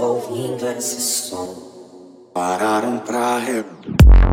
ouvindo esse som. Pararam pra rebolar.